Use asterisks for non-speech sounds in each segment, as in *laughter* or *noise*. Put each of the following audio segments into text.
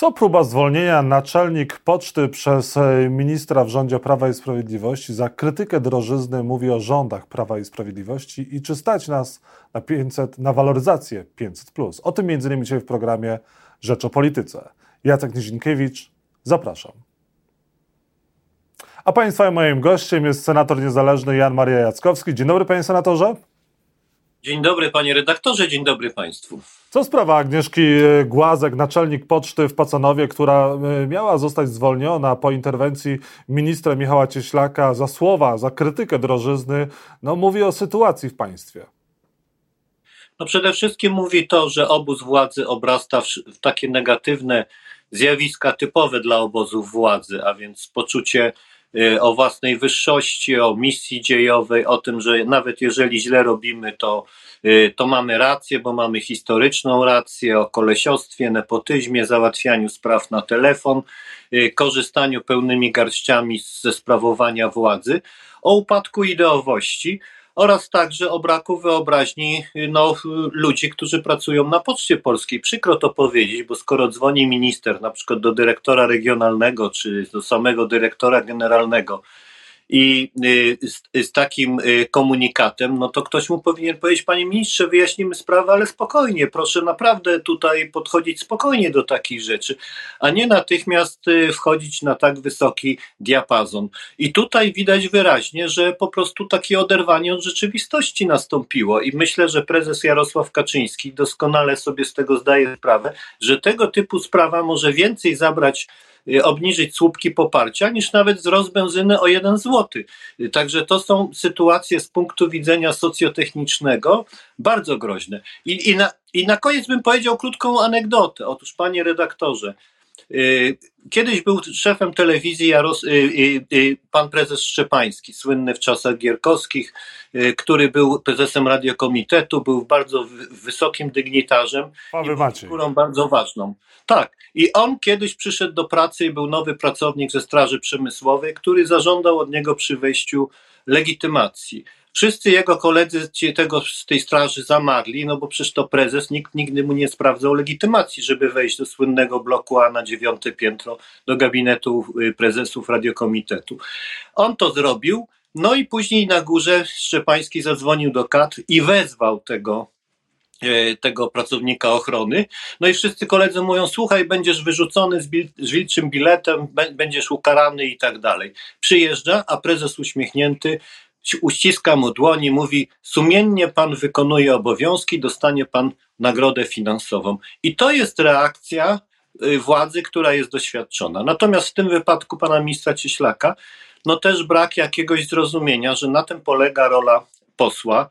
Co próba zwolnienia naczelnik poczty przez e, ministra w rządzie Prawa i Sprawiedliwości za krytykę drożyzny mówi o rządach Prawa i Sprawiedliwości i czy stać nas na 500, na waloryzację 500+. O tym między innymi dzisiaj w programie Rzecz o Polityce. Jacek Nizinkiewicz, zapraszam. A Państwa moim gościem jest senator niezależny Jan Maria Jackowski. Dzień dobry Panie Senatorze. Dzień dobry panie redaktorze, dzień dobry państwu. Co sprawa Agnieszki e, Głazek, naczelnik poczty w Pacanowie, która e, miała zostać zwolniona po interwencji ministra Michała Cieślaka za słowa, za krytykę drożyzny, no mówi o sytuacji w państwie. No przede wszystkim mówi to, że obóz władzy obrasta w, w takie negatywne zjawiska typowe dla obozów władzy, a więc poczucie o własnej wyższości, o misji dziejowej, o tym, że nawet jeżeli źle robimy, to, y, to mamy rację, bo mamy historyczną rację, o kolesiostwie, nepotyzmie, załatwianiu spraw na telefon, y, korzystaniu pełnymi garściami ze sprawowania władzy, o upadku ideowości oraz także o braku wyobraźni no, ludzi, którzy pracują na Poczcie Polskiej. Przykro to powiedzieć, bo skoro dzwoni minister na przykład do dyrektora regionalnego czy do samego dyrektora generalnego i y, z, z, takim y, komunikatem, no to ktoś mu powinien powiedzieć, panie ministrze, wyjaśnimy sprawę, ale spokojnie, proszę naprawdę tutaj podchodzić spokojnie do takich rzeczy, a nie natychmiast y, wchodzić na tak wysoki diapazon. I tutaj widać wyraźnie, że po prostu takie oderwanie od rzeczywistości nastąpiło i myślę, że prezes Jarosław Kaczyński doskonale sobie z tego zdaje sprawę, że tego typu sprawa może więcej zabrać obniżyć słupki poparcia, niż nawet wzrost benzyny o 1 zł. Y, także to są sytuacje z punktu widzenia socjotechnicznego bardzo groźne. I, i, na, i na koniec bym powiedział krótką anegdotę. Otóż, panie redaktorze, y, Kiedyś był szefem telewizji Jaros, pan prezes Szczepański, słynny w czasach gierkowskich, który był prezesem radiokomitetu, był bardzo wysokim dygnitarzem Paweł i figurą bardzo ważną. Tak. I on kiedyś przyszedł do pracy i był nowy pracownik ze Straży Przemysłowej, który zażądał od niego przy wejściu legitymacji. Wszyscy jego koledzy tego, z tej straży zamarli, no bo przecież to prezes, nikt nigdy mu nie sprawdzał legitymacji, żeby wejść do słynnego bloku A na dziewiąte piętro, do gabinetu y, prezesów radiokomitetu. On to zrobił, no i później na górze Szczepański zadzwonił do KAT i wezwał tego E, tego pracownika ochrony. No i wszyscy koledzy mówią: Słuchaj, będziesz wyrzucony z, bil z wilczym biletem, będziesz ukarany i tak dalej. Przyjeżdża, a prezes uśmiechnięty uściska mu dłoni, mówi: Sumiennie pan wykonuje obowiązki, dostanie pan nagrodę finansową. I to jest reakcja y, władzy, która jest doświadczona. Natomiast w tym wypadku pana ministra Cieślaka, no też brak jakiegoś zrozumienia, że na tym polega rola posła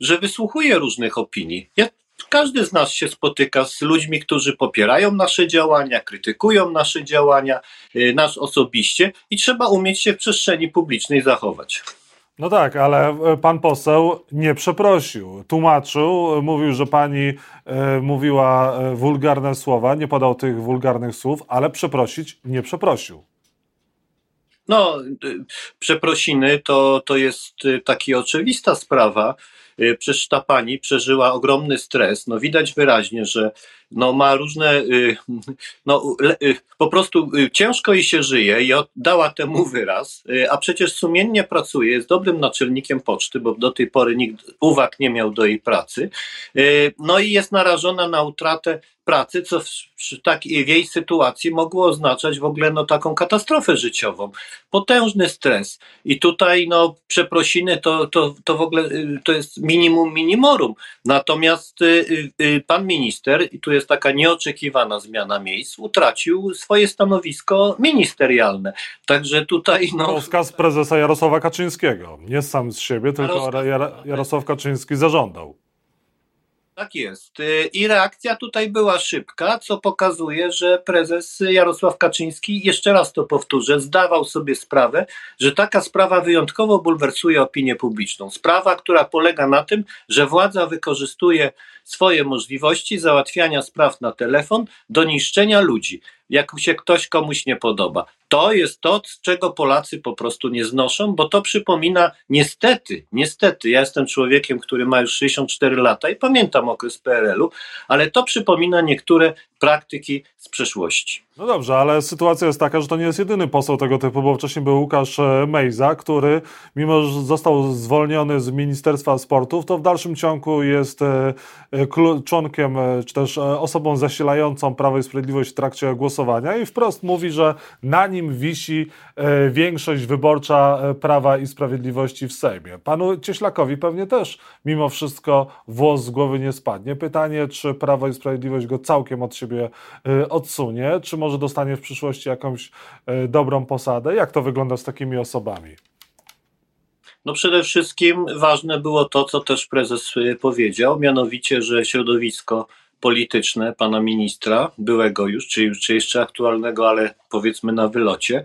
że wysłuchuje różnych opinii. Ja, każdy z nas się spotyka z ludźmi, którzy popierają nasze działania, krytykują nasze działania, y, nas osobiście i trzeba umieć się w przestrzeni publicznej zachować. No tak, ale e, pan poseł nie przeprosił. Tłumaczył, mówił, że pani e, mówiła e, wulgarne słowa, nie podał tych wulgarnych słów, ale przeprosić nie przeprosił. No, przeprosiny to, to jest taka oczywista sprawa. Przecież ta pani przeżyła ogromny stres. No widać wyraźnie, że no ma różne, y, no y, po prostu ciężko jej się żyje i dała temu wyraz, a przecież sumiennie pracuje, jest dobrym naczelnikiem poczty, bo do tej pory nikt uwag nie miał do jej pracy. No i jest narażona na utratę pracy, co w, takiej, w jej sytuacji mogło oznaczać w ogóle no, taką katastrofę życiową. Potężny stres. I tutaj no, przeprosiny to, to, to w ogóle to jest minimum minimorum. Natomiast y, y, pan minister, i tu jest taka nieoczekiwana zmiana miejsc, utracił swoje stanowisko ministerialne. Także tutaj. No, Rozkaz prezesa Jarosława Kaczyńskiego. Nie sam z siebie, tylko Jarosław Kaczyński zażądał. Tak jest. Y, I reakcja tutaj była szybka, co pokazuje, że prezes Jarosław Kaczyński, jeszcze raz to powtórzę, zdawał sobie sprawę, że taka sprawa wyjątkowo bulwersuje opinię publiczną. Sprawa, która polega na tym, że władza wykorzystuje swoje możliwości załatwiania spraw na telefon do niszczenia ludzi jak się ktoś komuś nie podoba. To jest to, czego Polacy po prostu nie znoszą, bo to przypomina niestety, niestety, ja jestem człowiekiem, który ma już 64 lata i pamiętam okres PRL-u, ale to przypomina niektóre praktyki z przeszłości. No dobrze, ale sytuacja jest taka, że to nie jest jedyny poseł tego typu, bo wcześniej był Łukasz e, Mejza, który mimo, że został zwolniony z Ministerstwa Sportów, to w dalszym ciągu jest e, e, członkiem, czy też osobą zasilającą Prawo i Sprawiedliwość w trakcie głosowania i wprost mówi, że na nim wisi większość wyborcza Prawa i Sprawiedliwości w Sejmie. Panu Cieślakowi pewnie też mimo wszystko włos z głowy nie spadnie. Pytanie, czy Prawo i Sprawiedliwość go całkiem od siebie odsunie, czy może dostanie w przyszłości jakąś e, dobrą posadę? Jak to wygląda z takimi osobami? No przede wszystkim ważne było to, co też prezes e, powiedział, mianowicie, że środowisko polityczne pana ministra, byłego już, czy, czy jeszcze aktualnego, ale powiedzmy na wylocie,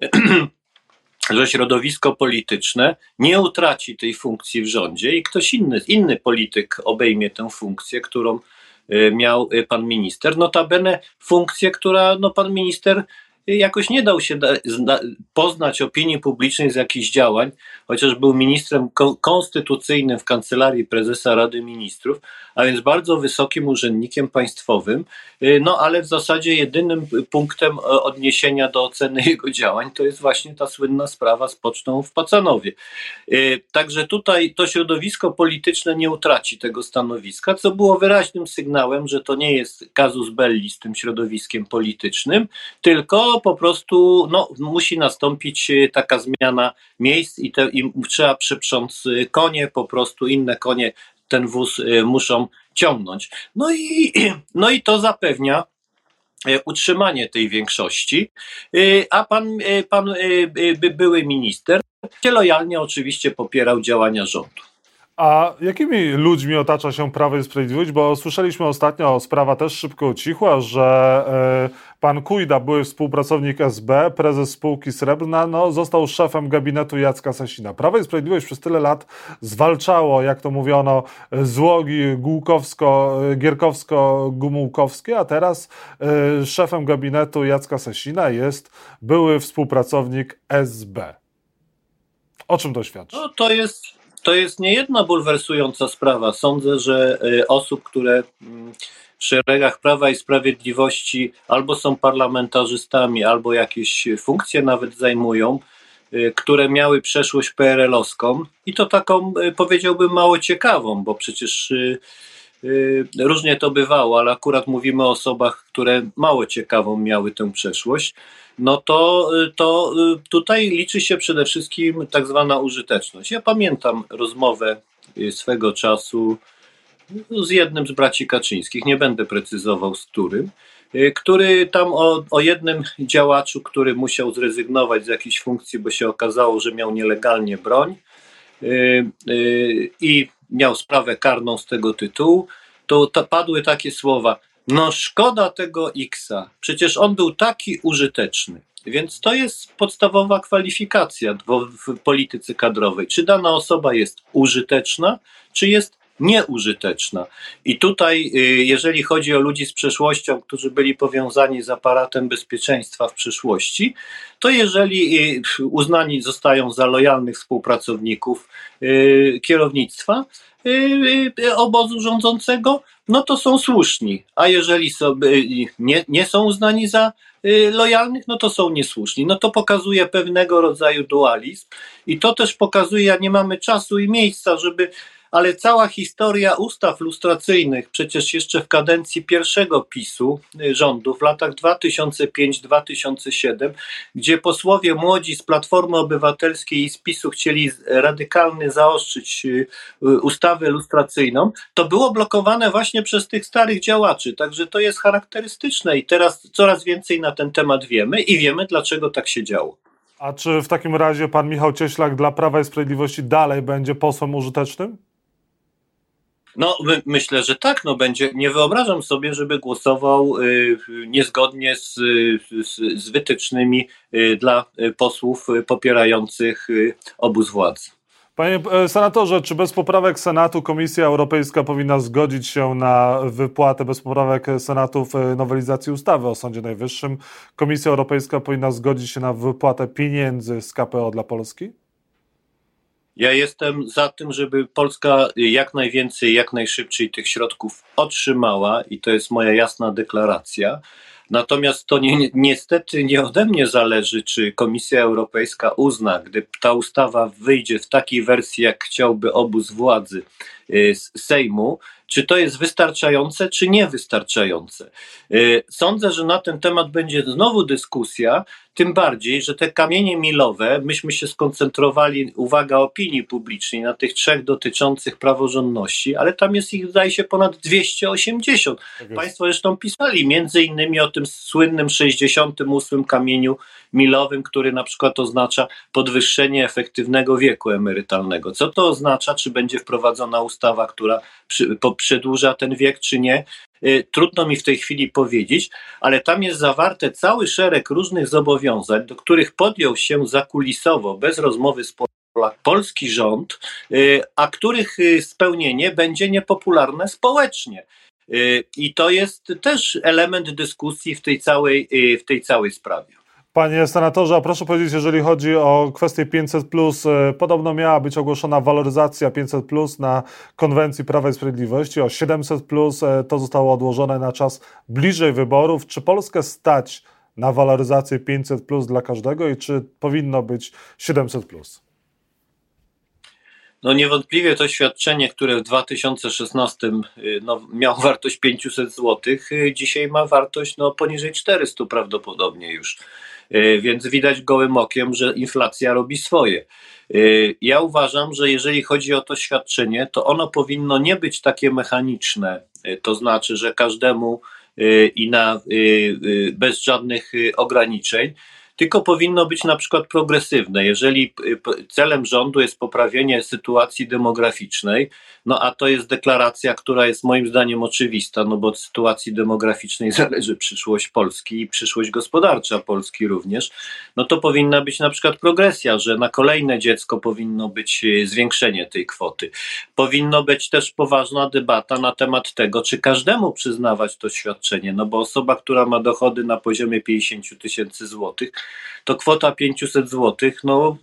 *clears throat* że środowisko polityczne nie utraci tej funkcji w rządzie i ktoś inny, inny polityk obejmie tę funkcję, którą Y, miał y, pan minister. Notabene funkcję, która no, pan minister jakoś nie dał się poznać opinii publicznej z jakichś działań, chociaż był ministrem konstytucyjnym w kancelarii prezesa Rady Ministrów, a więc bardzo wysokim urzędnikiem państwowym, y, no ale w zasadzie jedynym punktem e, odniesienia do oceny *laughs* jego działań to jest właśnie ta słynna sprawa z pocztą w Pacanowie. Y, także tutaj to środowisko polityczne nie utraci tego stanowiska, co było wyraźnym sygnałem, że to nie jest kazus belli z tym środowiskiem politycznym, tylko po prostu no, musi nastąpić e, taka zmiana miejsc i, te, i trzeba przyprząc konie, po prostu inne konie ten wóz y, muszą ciągnąć. No i, *clears throat* no i to zapewnia y, utrzymanie tej większości, y, a pan, pan były minister lojalnie oczywiście popierał działania rządu. A jakimi ludźmi otacza się Prawo i Sprawiedliwość? Bo słyszeliśmy ostatnio, sprawa też szybko ucichła, że e, pan Kujda, były współpracownik SB, prezes spółki Srebrna, no, został szefem gabinetu Jacka Sasina. Prawo i Sprawiedliwość przez tyle lat zwalczało, jak to mówiono, złogi Głukowsko, Gierkowsko-Gumułkowskie, a teraz e, szefem gabinetu Jacka Sasina jest były współpracownik SB. O czym to świadczy? No, to jest to jest niejedna bulwersująca sprawa. Sądzę, że y, osób, które mm, w szeregach Prawa i Sprawiedliwości albo są parlamentarzystami, albo jakieś funkcje nawet zajmują, y, które miały przeszłość PRL-owską i to taką y, powiedziałbym mało ciekawą, bo przecież różnie to bywało, ale akurat mówimy o osobach, które mało ciekawą miały tę przeszłość no to, y, to y, tutaj liczy się przede wszystkim tak zwana użyteczność. Ja pamiętam rozmowę y, swego czasu z jednym z braci Kaczyńskich, nie będę precyzował z którym, który tam o, o jednym działaczu, który musiał zrezygnować z jakiejś funkcji, bo się okazało, że miał nielegalnie broń i miał sprawę karną z tego tytułu, to, to padły takie słowa: no szkoda tego Xa, przecież on był taki użyteczny. Więc to jest podstawowa kwalifikacja w polityce kadrowej. Czy dana osoba jest użyteczna, czy jest nieużyteczna. I tutaj, y, jeżeli chodzi o ludzi z przeszłością, którzy byli powiązani z aparatem bezpieczeństwa w przyszłości, to jeżeli y, uznani zostają za lojalnych współpracowników y, kierownictwa, obozu rządzącego, no to są słuszni, a jeżeli sobie nie, nie są uznani za lojalnych, no to są niesłuszni. No to pokazuje pewnego rodzaju dualizm i to też pokazuje, ja nie mamy czasu i miejsca, żeby ale cała historia ustaw lustracyjnych, przecież jeszcze w kadencji pierwszego PiSu y, rządu w latach 2005-2007, gdzie posłowie młodzi z Platformy Obywatelskiej i z PiSu chcieli radykalnie zaostrzyć y, y, ustawę lustracyjną, to było blokowane właśnie przez tych starych działaczy. Także to jest charakterystyczne i teraz coraz więcej na ten temat wiemy i wiemy, dlaczego tak się działo. A czy w takim razie pan Michał Cieślak dla Prawa i Sprawiedliwości dalej będzie posłem użytecznym? No, my, myślę, że tak. No, będzie, nie wyobrażam sobie, żeby głosował y, niezgodnie z, z, z wytycznymi y, dla posłów popierających y, obóz władzy. Panie e, senatorze, czy bez poprawek Senatu Komisja Europejska powinna zgodzić się na wypłatę bez poprawek e, nowelizacji ustawy o Sądzie Najwyższym? Komisja Europejska powinna zgodzić się na wypłatę pieniędzy z KPO dla Polski? Ja jestem za tym, żeby Polska jak najwięcej, jak najszybciej tych środków otrzymała i to jest moja jasna deklaracja. Natomiast to nie, niestety nie ode mnie zależy, czy Komisja Europejska uzna, gdy ta ustawa wyjdzie w takiej wersji, jak chciałby obóz władzy y, z Sejmu, czy to jest wystarczające, czy niewystarczające. Y, sądzę, że na ten temat będzie znowu dyskusja, tym bardziej, że te kamienie milowe, myśmy się skoncentrowali, uwaga opinii publicznej, na tych trzech dotyczących praworządności, ale tam jest ich, zdaje się, ponad 280. Tak Państwo zresztą pisali między innymi o tym słynnym 68 kamieniu milowym, który na przykład oznacza podwyższenie efektywnego wieku emerytalnego. Co to oznacza? Czy będzie wprowadzona ustawa, która przy, po, przedłuża ten wiek, czy nie? Y, trudno mi w tej chwili powiedzieć, ale tam jest zawarte cały szereg różnych zobowiązań, do których podjął się zakulisowo, bez rozmowy z polski rząd, y, a których y, spełnienie będzie niepopularne społecznie. I to jest też element dyskusji w tej całej, w tej całej sprawie. Panie senatorze, a proszę powiedzieć, jeżeli chodzi o kwestię 500, e, podobno miała być ogłoszona waloryzacja 500 na konwencji Prawa i Sprawiedliwości, o 700 e, to zostało odłożone na czas bliżej wyborów. Czy Polskę stać na waloryzację 500 dla każdego i czy powinno być 700 no niewątpliwie to świadczenie, które w 2016 y, no, miało wartość 500 zł, dzisiaj ma wartość no, poniżej 400 prawdopodobnie już. Y, więc widać gołym okiem, że inflacja robi swoje. Ja uważam, że jeżeli chodzi o to świadczenie, to ono powinno nie być takie mechaniczne, to znaczy, że każdemu i na, bez żadnych ograniczeń, tylko powinno być na przykład progresywne. Jeżeli y, celem rządu jest poprawienie sytuacji demograficznej, no a to jest deklaracja, która jest moim zdaniem oczywista, no bo od sytuacji demograficznej *laughs* zależy przyszłość Polski i przyszłość gospodarcza Polski również, no to powinna być na przykład progresja, że na kolejne dziecko powinno być y, zwiększenie tej kwoty. Powinno być też poważna debata na temat tego, czy każdemu przyznawać to świadczenie, no bo osoba, która ma dochody na poziomie 50 tysięcy złotych, to kwota 500 zł no,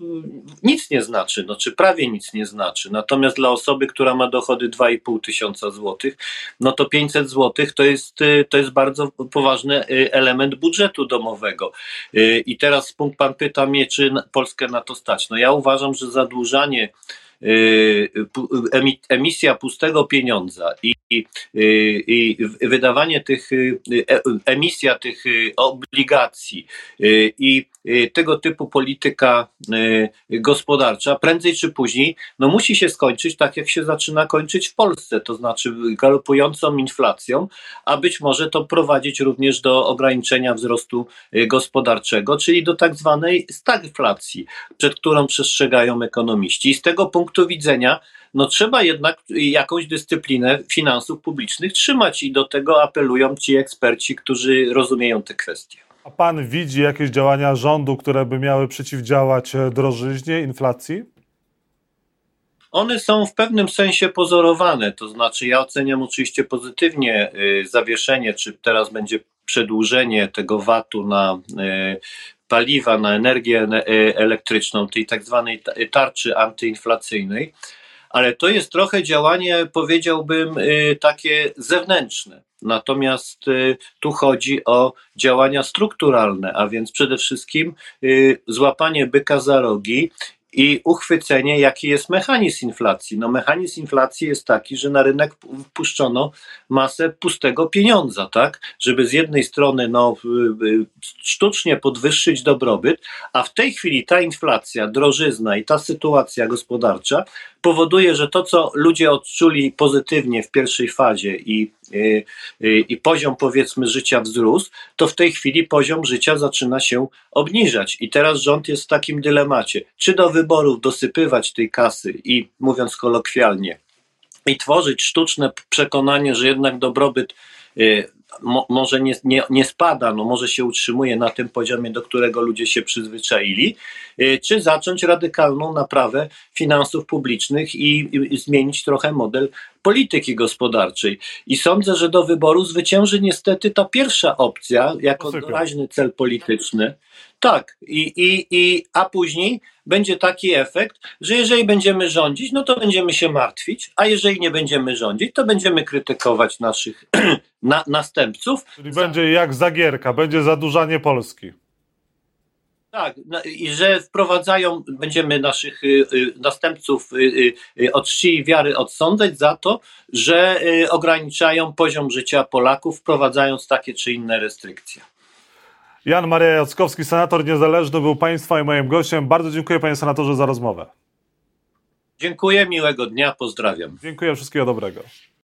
nic nie znaczy, no, czy prawie nic nie znaczy. Natomiast dla osoby, która ma dochody 2,5 tysiąca złotych, no to 500 złotych to jest, to jest bardzo poważny y, element budżetu domowego. Y, I teraz pan pyta mnie, czy Polskę na to stać. No ja uważam, że zadłużanie y, emisja pustego pieniądza i, i, wydawanie tych, e, emisja tych obligacji i Y, tego typu polityka y, gospodarcza prędzej czy później no musi się skończyć tak, jak się zaczyna kończyć w Polsce, to znaczy galopującą inflacją, a być może to prowadzić również do ograniczenia wzrostu y, gospodarczego, czyli do tak zwanej stagflacji, przed którą przestrzegają ekonomiści. I z tego punktu widzenia no trzeba jednak jakąś dyscyplinę finansów publicznych trzymać i do tego apelują ci eksperci, którzy rozumieją te kwestie. A pan widzi jakieś działania rządu, które by miały przeciwdziałać e, drożyźnie, inflacji? One są w pewnym sensie pozorowane, to znaczy ja oceniam oczywiście pozytywnie y, zawieszenie, czy teraz będzie przedłużenie tego VAT-u na y, paliwa, na energię y, elektryczną, tej tak zwanej tarczy antyinflacyjnej, ale to jest trochę działanie, powiedziałbym, takie zewnętrzne. Natomiast y, tu chodzi o działania strukturalne, a więc przede wszystkim y, złapanie byka za rogi i uchwycenie, jaki jest mechanizm inflacji. No, mechanizm inflacji jest taki, że na rynek wpuszczono masę pustego pieniądza, tak? Żeby z jednej strony no, sztucznie podwyższyć dobrobyt, a w tej chwili ta inflacja, drożyzna i ta sytuacja gospodarcza powoduje, że to, co ludzie odczuli pozytywnie w pierwszej fazie i, i, i, poziom powiedzmy życia wzrósł, to w tej chwili poziom życia zaczyna się obniżać. I teraz rząd jest w takim dylemacie, czy do wyborów dosypywać tej kasy i mówiąc kolokwialnie, i tworzyć sztuczne przekonanie, że jednak dobrobyt y, mo, może nie, nie, nie spada, no może się utrzymuje na tym poziomie, do którego ludzie się przyzwyczaili, y, czy zacząć radykalną naprawę finansów publicznych i, i, zmienić trochę model polityki gospodarczej. I sądzę, że do wyboru zwycięży niestety ta pierwsza opcja, jako doraźny cel polityczny. Tak, i, i, i, a później będzie taki efekt, że jeżeli będziemy rządzić, no to będziemy się martwić, a jeżeli nie będziemy rządzić, to będziemy krytykować naszych *clears throat* na, następców. Czyli będzie jak Zagierka, będzie zadłużanie Polski. Tak, no i że wprowadzają, będziemy naszych y, y, następców y, od czci i wiary odsądzać za to, że ograniczają poziom życia Polaków, wprowadzając takie czy inne restrykcje. Jan Maria Jackowski, senator niezależny, był Państwa i moim gościem. Bardzo dziękuję Panie Senatorze za rozmowę. Dziękuję, miłego dnia, pozdrawiam. Dziękuję, wszystkiego dobrego.